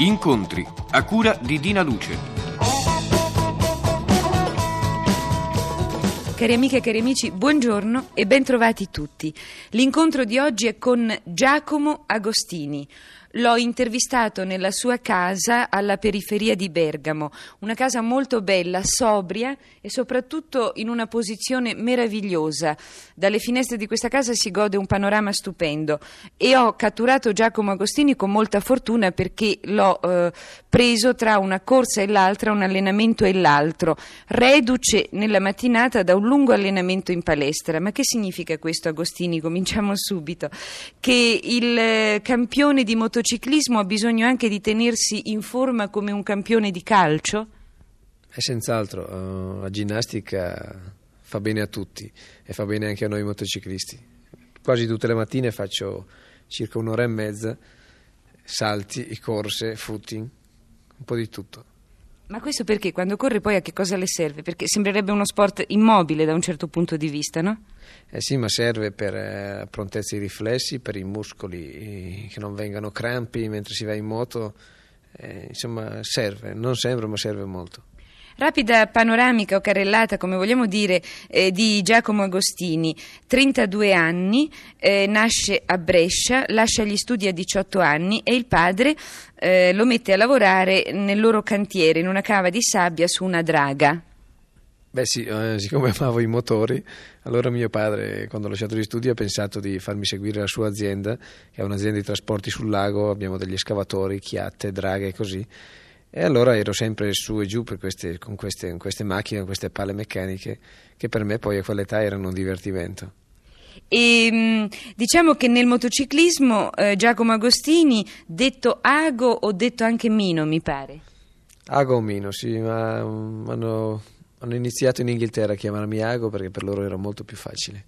Incontri a cura di Dina Luce. Cari amiche e cari amici, buongiorno e bentrovati tutti. L'incontro di oggi è con Giacomo Agostini. L'ho intervistato nella sua casa alla periferia di Bergamo, una casa molto bella, sobria e soprattutto in una posizione meravigliosa. Dalle finestre di questa casa si gode un panorama stupendo e ho catturato Giacomo Agostini con molta fortuna perché l'ho eh, preso tra una corsa e l'altra, un allenamento e l'altro, reduce nella mattinata da un lungo allenamento in palestra. Ma che significa questo Agostini? Cominciamo subito. Che il eh, campione di motocicletta motociclismo ha bisogno anche di tenersi in forma come un campione di calcio? È senz'altro, la ginnastica fa bene a tutti e fa bene anche a noi motociclisti. Quasi tutte le mattine faccio circa un'ora e mezza, salti, corse, footing, un po' di tutto. Ma questo perché quando corre poi a che cosa le serve? Perché sembrerebbe uno sport immobile da un certo punto di vista, no? Eh sì, ma serve per eh, prontezza ai riflessi, per i muscoli che non vengano crampi mentre si va in moto. Eh, insomma, serve, non sembra, ma serve molto. Rapida panoramica o carrellata, come vogliamo dire, eh, di Giacomo Agostini, 32 anni, eh, nasce a Brescia, lascia gli studi a 18 anni e il padre eh, lo mette a lavorare nel loro cantiere, in una cava di sabbia su una draga. Beh sì, eh, siccome amavo i motori, allora mio padre, quando ho lasciato gli studi, ha pensato di farmi seguire la sua azienda, che è un'azienda di trasporti sul lago, abbiamo degli escavatori, chiatte, draghe e così. E allora ero sempre su e giù queste, con, queste, con queste macchine, con queste palle meccaniche, che per me poi a quell'età erano un divertimento. E mm, diciamo che nel motociclismo eh, Giacomo Agostini, detto Ago o detto anche Mino, mi pare? Ago o Mino, sì, ma um, hanno hanno iniziato in Inghilterra a chiamarmi Ago perché per loro era molto più facile.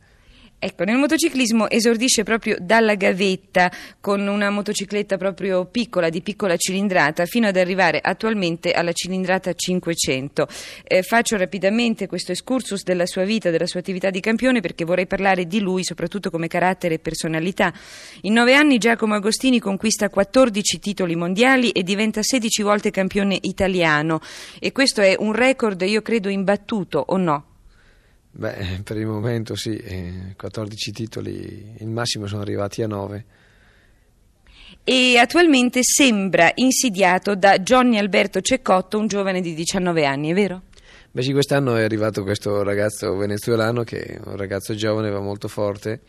Ecco, nel motociclismo esordisce proprio dalla gavetta con una motocicletta proprio piccola, di piccola cilindrata, fino ad arrivare attualmente alla cilindrata 500. Eh, faccio rapidamente questo excursus della sua vita, della sua attività di campione, perché vorrei parlare di lui, soprattutto come carattere e personalità. In nove anni Giacomo Agostini conquista 14 titoli mondiali e diventa 16 volte campione italiano. E questo è un record, io credo, imbattuto, o no? Beh, per il momento sì, 14 titoli, il massimo sono arrivati a 9. E attualmente sembra insidiato da Johnny Alberto Ceccotto, un giovane di 19 anni, è vero? Beh sì, quest'anno è arrivato questo ragazzo venezuelano che è un ragazzo giovane, va molto forte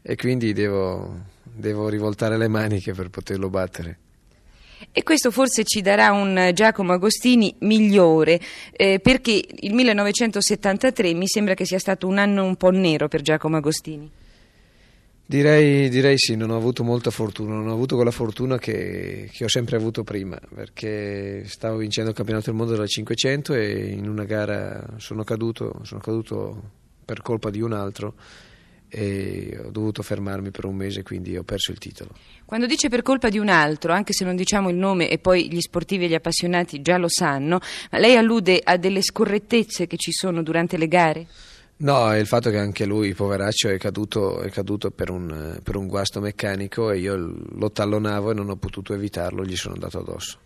e quindi devo, devo rivoltare le maniche per poterlo battere. E questo forse ci darà un Giacomo Agostini migliore, eh, perché il 1973 mi sembra che sia stato un anno un po' nero per Giacomo Agostini. Direi, direi sì, non ho avuto molta fortuna, non ho avuto quella fortuna che, che, ho sempre avuto prima, perché stavo vincendo il campionato del mondo della 500 e in una gara sono caduto, sono caduto per colpa di un altro e ho dovuto fermarmi per un mese, quindi ho perso il titolo. Quando dice per colpa di un altro, anche se non diciamo il nome e poi gli sportivi e gli appassionati già lo sanno, ma lei allude a delle scorrettezze che ci sono durante le gare? No, è il fatto che anche lui, poveraccio, è caduto, è caduto per, un, per un guasto meccanico e io lo tallonavo e non ho potuto evitarlo, gli sono andato addosso.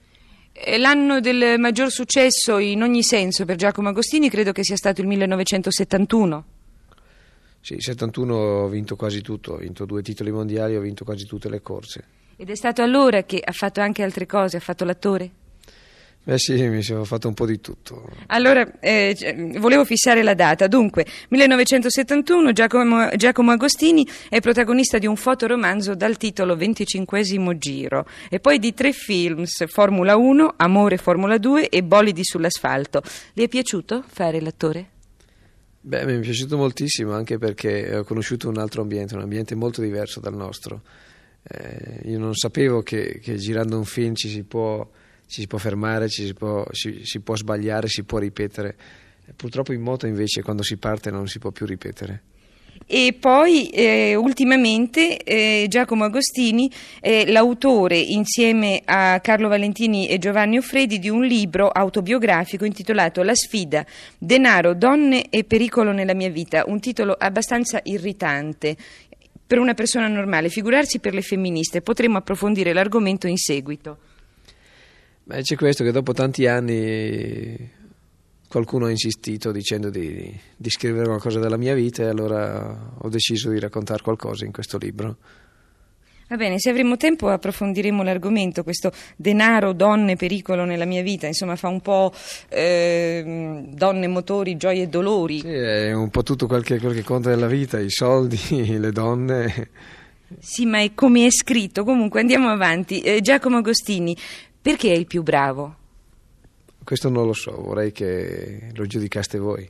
L'anno del maggior successo in ogni senso per Giacomo Agostini credo che sia stato il 1971. Sì, 71 ho vinto quasi tutto, ho vinto due titoli mondiali, ho vinto quasi tutte le corse. Ed è stato allora che ha fatto anche altre cose, ha fatto l'attore? Beh sì, mi sono fatto un po' di tutto. Allora, eh, volevo fissare la data. Dunque, 1971, Giacomo, Giacomo, Agostini è protagonista di un fotoromanzo dal titolo 25 Giro e poi di tre films, Formula 1, Amore Formula 2 e Bolidi sull'asfalto. Le è piaciuto fare l'attore? Beh, mi è piaciuto moltissimo anche perché ho conosciuto un altro ambiente, un ambiente molto diverso dal nostro. Eh, io non sapevo che, che, girando un film ci si può, ci si può fermare, ci si può, si, si può sbagliare, si può ripetere. Purtroppo in moto invece quando si parte non si può più ripetere. E poi eh, ultimamente eh, Giacomo Agostini è l'autore insieme a Carlo Valentini e Giovanni Offredi di un libro autobiografico intitolato La sfida, denaro, donne e pericolo nella mia vita, un titolo abbastanza irritante per una persona normale, figurarsi per le femministe. Potremmo approfondire l'argomento in seguito. Beh, c'è questo che dopo tanti anni qualcuno ha insistito dicendo di, di, scrivere qualcosa della mia vita e allora ho deciso di raccontare qualcosa in questo libro. Va bene, se avremo tempo approfondiremo l'argomento, questo denaro, donne, pericolo nella mia vita, insomma fa un po' eh, donne, motori, gioie e dolori. Sì, è un po' tutto quel che, quel che conta nella vita, i soldi, le donne. Sì, ma è come è scritto. Comunque andiamo avanti. Eh, Giacomo Agostini, perché è il più bravo? Questo non lo so, vorrei che lo giudicaste voi.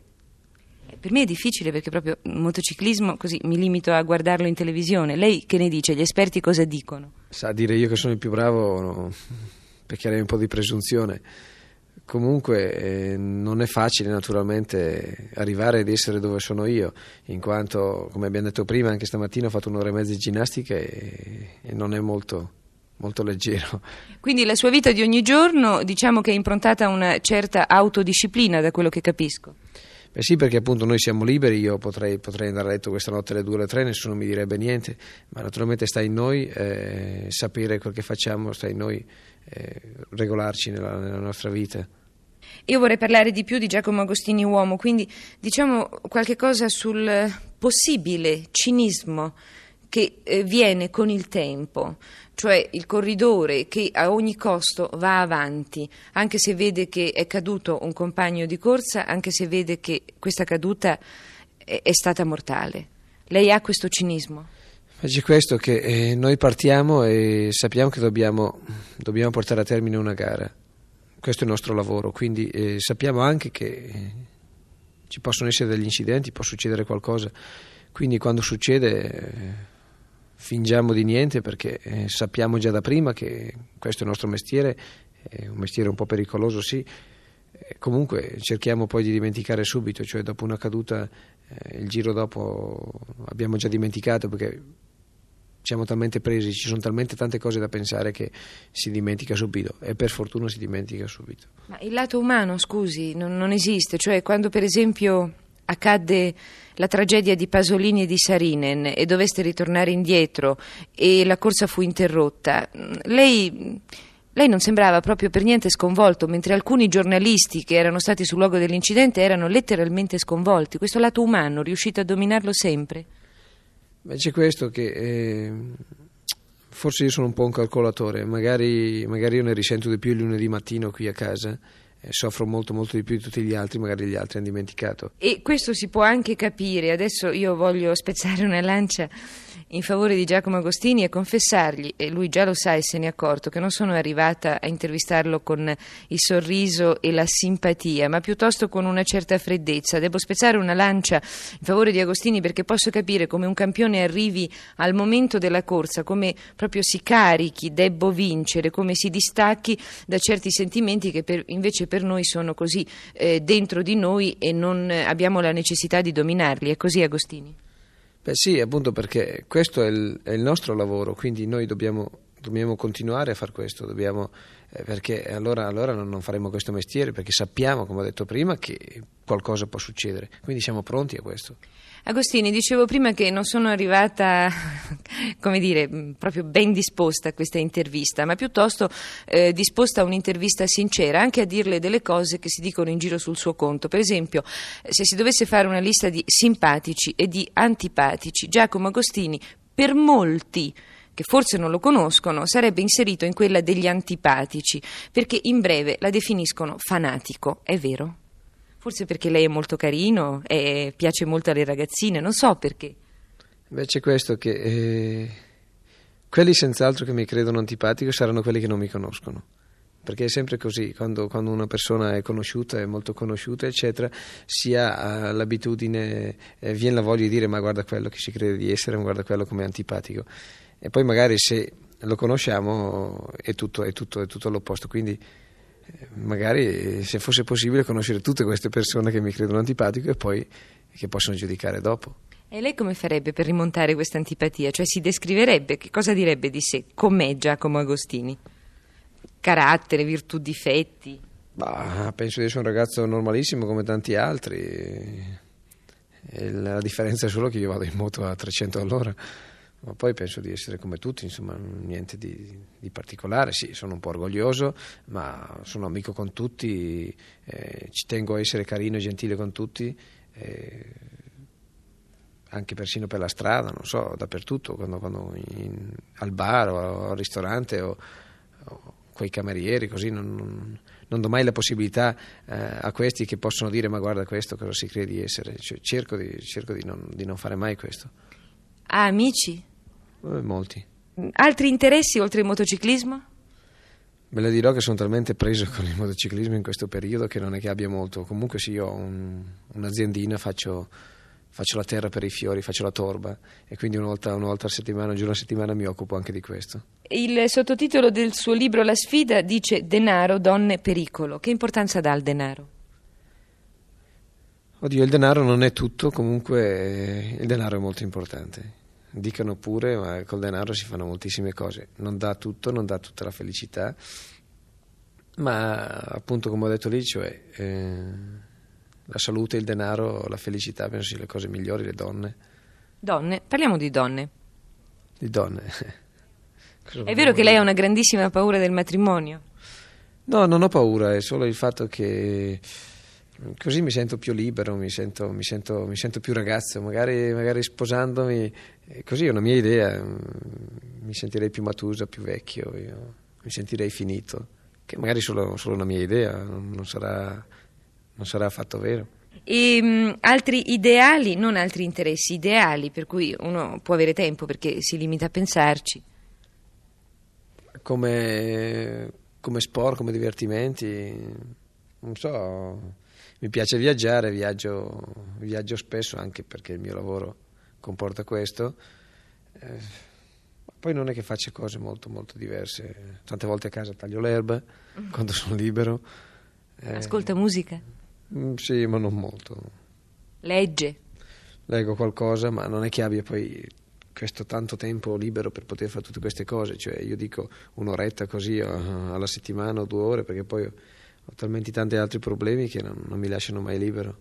Per me è difficile perché proprio il motociclismo così mi limito a guardarlo in televisione. Lei che ne dice? Gli esperti cosa dicono? Sa dire io che sono il più bravo no, perché avrei un po' di presunzione. Comunque eh, non è facile naturalmente arrivare ad essere dove sono io, in quanto, come abbiamo detto prima, anche stamattina ho fatto un'ora e mezza di ginnastica e, e non è molto, molto leggero. Quindi la sua vita di ogni giorno diciamo che è improntata a una certa autodisciplina, da quello che capisco. Beh sì, perché appunto noi siamo liberi, io potrei, potrei andare a letto questa notte alle 2 o alle 3, nessuno mi direbbe niente, ma naturalmente sta in noi eh, sapere quel che facciamo, sta in noi eh, regolarci nella, nella nostra vita. Io vorrei parlare di più di Giacomo Agostini uomo, quindi diciamo qualche cosa sul possibile cinismo che eh, viene con il tempo, cioè il corridore che a ogni costo va avanti, anche se vede che è caduto un compagno di corsa, anche se vede che questa caduta è, è stata mortale. Lei ha questo cinismo? C'è questo che eh, noi partiamo e sappiamo che dobbiamo, dobbiamo, portare a termine una gara. Questo è il nostro lavoro, quindi eh, sappiamo anche che eh, ci possono essere degli incidenti, può succedere qualcosa. Quindi quando succede eh, fingiamo di niente perché eh, sappiamo già da prima che questo è il nostro mestiere, è un mestiere un po' pericoloso sì, eh, comunque cerchiamo poi di dimenticare subito, cioè dopo una caduta eh, il giro dopo abbiamo già dimenticato perché siamo talmente presi, ci sono talmente tante cose da pensare che si dimentica subito e per fortuna si dimentica subito. Ma il lato umano, scusi, non, non esiste, cioè quando per esempio accadde la tragedia di Pasolini e di Sarinen e doveste ritornare indietro e la corsa fu interrotta, lei, lei non sembrava proprio per niente sconvolto, mentre alcuni giornalisti che erano stati sul luogo dell'incidente erano letteralmente sconvolti. Questo lato umano riuscite a dominarlo sempre? Beh, c'è questo che eh, forse io sono un po' un calcolatore, magari, magari io ne risento di più il lunedì mattino qui a casa soffro molto molto di più di tutti gli altri, magari gli altri hanno dimenticato. E questo si può anche capire, adesso io voglio spezzare una lancia in favore di Giacomo Agostini e confessargli, e lui già lo sa e se ne è accorto, che non sono arrivata a intervistarlo con il sorriso e la simpatia, ma piuttosto con una certa freddezza. Devo spezzare una lancia in favore di Agostini perché posso capire come un campione arrivi al momento della corsa, come proprio si carichi, debbo vincere, come si distacchi da certi sentimenti che per, invece per noi sono così eh, dentro di noi e non abbiamo la necessità di dominarli. È così Agostini? Beh sì, appunto perché questo è il, è il nostro lavoro, quindi noi dobbiamo, dobbiamo, continuare a fare questo, dobbiamo, perché allora, allora non, faremo questo mestiere, perché sappiamo, come ho detto prima, che qualcosa può succedere, quindi siamo pronti a questo. Agostini, dicevo prima che non sono arrivata, come dire, proprio ben disposta a questa intervista, ma piuttosto eh, disposta a un'intervista sincera, anche a dirle delle cose che si dicono in giro sul suo conto. Per esempio, se si dovesse fare una lista di simpatici e di antipatici, Giacomo Agostini, per molti che forse non lo conoscono, sarebbe inserito in quella degli antipatici, perché in breve la definiscono fanatico, è vero? Forse perché lei è molto carino e piace molto alle ragazzine, non so perché. Beh, c'è questo che eh, quelli senz'altro che mi credono antipatico saranno quelli che non mi conoscono. Perché è sempre così, quando, quando una persona è conosciuta, è molto conosciuta, eccetera, si ha l'abitudine, eh, viene la voglia di dire ma guarda quello che si crede di essere, ma guarda quello come antipatico. E poi magari se lo conosciamo è tutto, è tutto, è tutto all'opposto. Quindi magari se fosse possibile conoscere tutte queste persone che mi credono antipatico e poi che possono giudicare dopo. E lei come farebbe per rimontare questa antipatia? Cioè si descriverebbe, che cosa direbbe di sé? Com'è Giacomo Agostini? Carattere, virtù, difetti? Bah, penso di essere un ragazzo normalissimo come tanti altri. E la differenza è solo che io vado in moto a 300 all'ora. Ma poi penso di essere come tutti, insomma, niente di, di particolare. Sì, sono un po' orgoglioso, ma sono amico con tutti, eh, ci tengo a essere carino e gentile con tutti. Eh, anche persino per la strada, non so, dappertutto, quando, quando in, al bar o al ristorante o, o quei camerieri, così non, non, do mai la possibilità eh, a questi che possono dire ma guarda questo cosa si crede di essere, cioè, cerco, di, cerco di, non, di, non, fare mai questo. Ha amici? Eh, molti. Altri interessi oltre il motociclismo? Ve la dirò che sono talmente preso con il motociclismo in questo periodo che non è che abbia molto. Comunque sì, io ho un, un'aziendina, faccio faccio la terra per i fiori, faccio la torba e quindi una volta, una volta a settimana, un giorno a settimana mi occupo anche di questo. Il sottotitolo del suo libro La sfida dice Denaro, donne, pericolo. Che importanza dà il denaro? Oddio, il denaro non è tutto, comunque il denaro è molto importante. Dicano pure, ma col denaro si fanno moltissime cose. Non dà tutto, non dà tutta la felicità, ma appunto come ho detto lì, cioè... Eh, la salute, il denaro, la felicità, penso siano le cose migliori, le donne. Donne? Parliamo di donne. Di donne. è vero che lei ha una grandissima paura del matrimonio? No, non ho paura, è solo il fatto che così mi sento più libero, mi sento, mi sento, mi sento più ragazzo, magari, magari, sposandomi, così è una mia idea, mi sentirei più matusa, più vecchio, mi sentirei finito, che magari è solo, solo una mia idea, non sarà non sarà affatto vero. E um, altri ideali, non altri interessi, ideali per cui uno può avere tempo perché si limita a pensarci. Come, come sport, come divertimenti, non so, mi piace viaggiare, viaggio, viaggio spesso anche perché il mio lavoro comporta questo. Eh, poi non è che faccia cose molto molto diverse, tante volte a casa taglio l'erba mm. quando sono libero. Eh, Ascolta musica? Mm, sì, ma non molto. Legge? Leggo qualcosa, ma non è che abbia poi questo tanto tempo libero per poter fare tutte queste cose. Cioè, io dico un'oretta così uh, alla settimana o due ore, perché poi ho, talmente tanti altri problemi che non, non mi lasciano mai libero.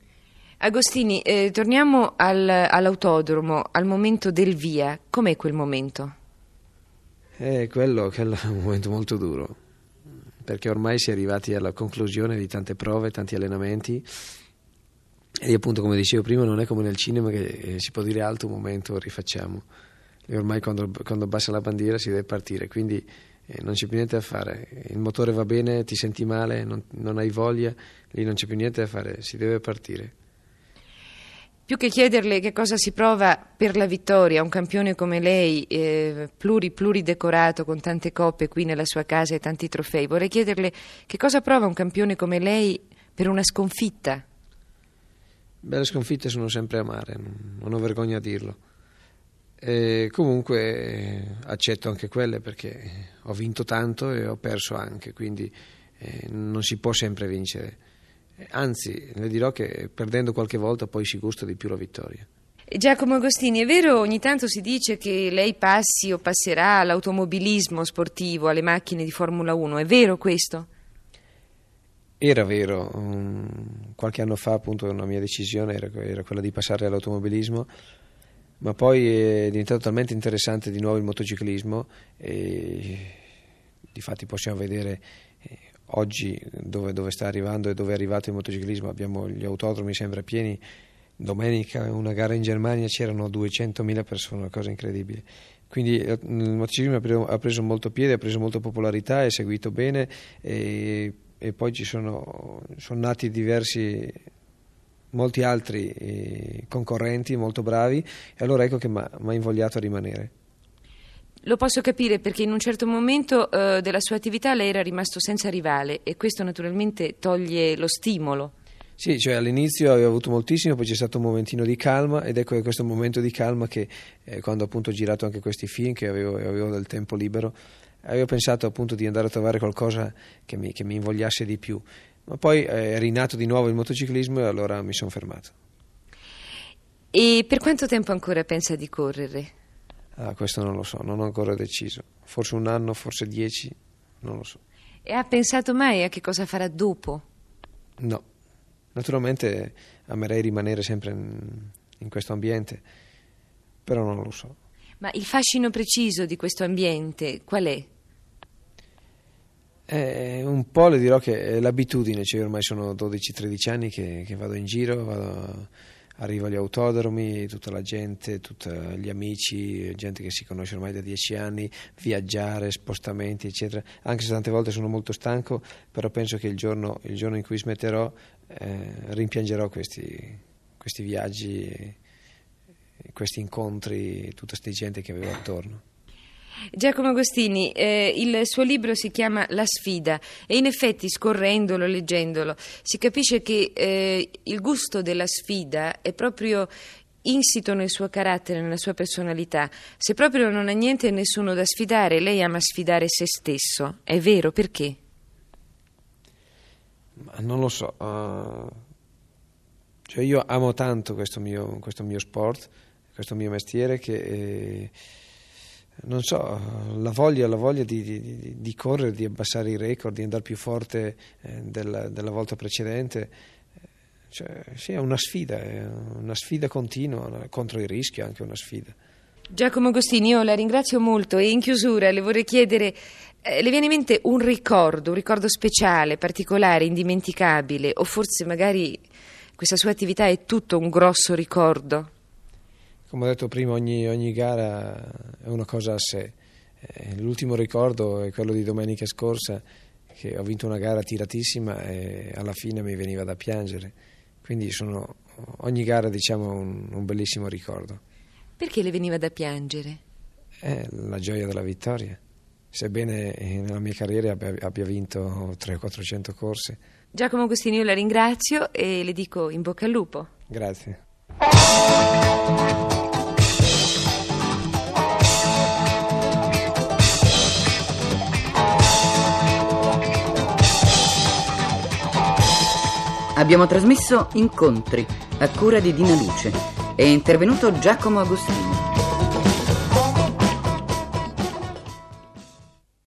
Agostini, eh, torniamo al, all'autodromo, al momento del via. Com'è quel momento? Eh, quello, quello è un momento molto duro perché ormai si è arrivati alla conclusione di tante prove, tanti allenamenti e appunto come dicevo prima non è come nel cinema che eh, si può dire alto un momento, rifacciamo. E ormai quando, quando basta la bandiera si deve partire, quindi eh, non c'è più niente da fare. Il motore va bene, ti senti male, non, non hai voglia, lì non c'è più niente da fare, si deve partire. Più che chiederle che cosa si prova per la vittoria, un campione come lei, eh, pluri, pluridecorato con tante coppe qui nella sua casa e tanti trofei, vorrei chiederle che cosa prova un campione come lei per una sconfitta. Beh, le sconfitte sono sempre amare, non ho vergogna a dirlo. E comunque accetto anche quelle perché ho vinto tanto e ho perso anche, quindi eh, non si può sempre vincere Anzi, le dirò che perdendo qualche volta poi si gusta di più la vittoria. Giacomo Agostini, è vero, ogni tanto si dice che lei passi o passerà all'automobilismo sportivo, alle macchine di Formula 1, è vero questo? Era vero, um, qualche anno fa appunto una mia decisione era, era, quella di passare all'automobilismo, ma poi è diventato talmente interessante di nuovo il motociclismo e difatti possiamo vedere eh, oggi dove, dove, sta arrivando e dove è arrivato il motociclismo. Abbiamo gli autodromi sempre pieni. Domenica una gara in Germania c'erano 200.000 persone una cosa incredibile. Quindi eh, il motociclismo ha preso, molto piede ha preso molta popolarità è seguito bene e, e poi ci sono, sono nati diversi molti altri eh, concorrenti molto bravi e allora ecco che mi ha invogliato a rimanere lo posso capire perché in un certo momento eh, della sua attività lei era rimasto senza rivale e questo naturalmente toglie lo stimolo. Sì, cioè all'inizio avevo avuto moltissimo, poi c'è stato un momentino di calma ed ecco questo momento di calma che eh, quando appunto ho girato anche questi film, che avevo, avevo, del tempo libero, avevo pensato appunto di andare a trovare qualcosa che mi, che mi invogliasse di più. Ma poi è rinato di nuovo il motociclismo e allora mi sono fermato. E per quanto tempo ancora pensa di correre? Ah, questo non lo so, non ho ancora deciso. Forse un anno, forse dieci, non lo so. E ha pensato mai a che cosa farà dopo? No. Naturalmente amerei rimanere sempre in, in questo ambiente, però non lo so. Ma il fascino preciso di questo ambiente qual è? Eh, un po' le dirò che è l'abitudine, cioè ormai sono 12-13 anni che, che, vado in giro, vado, arrivo agli autodromi, tutta la gente, tutti gli amici, gente che si conosce ormai da 10 anni, viaggiare, spostamenti, eccetera. Anche se tante volte sono molto stanco, però penso che il giorno, il giorno in cui smetterò eh, rimpiangerò questi, questi viaggi, questi incontri, tutta questa gente che avevo attorno. Giacomo Agostini, eh, il suo libro si chiama La sfida e in effetti scorrendolo, leggendolo, si capisce che eh, il gusto della sfida è proprio insito nel suo carattere, nella sua personalità. Se proprio non ha niente e nessuno da sfidare, lei ama sfidare se stesso. È vero, perché? Ma non lo so. Uh, cioè io amo tanto questo mio, questo mio, sport, questo mio mestiere che... Eh, non so, la voglia, la voglia di, di, di, correre, di abbassare i record, di andare più forte eh, della, della, volta precedente. Cioè, sì, è una sfida, è una sfida continua, contro il rischio anche una sfida. Giacomo Agostini, io la ringrazio molto e in chiusura le vorrei chiedere, eh, le viene in mente un ricordo, un ricordo speciale, particolare, indimenticabile o forse magari questa sua attività è tutto un grosso ricordo? Come ho detto prima, ogni, ogni gara è una cosa a sé. Eh, l'ultimo ricordo è quello di domenica scorsa, che ho vinto una gara tiratissima e alla fine mi veniva da piangere. Quindi sono, ogni gara diciamo un, un bellissimo ricordo. Perché le veniva da piangere? È la gioia della vittoria. Sebbene nella mia carriera abbia, abbia vinto 300-400 corse. Giacomo Agostini, io la ringrazio e le dico in bocca al lupo. Grazie. Abbiamo trasmesso Incontri a cura di Dina Luce. È intervenuto Giacomo Agostini.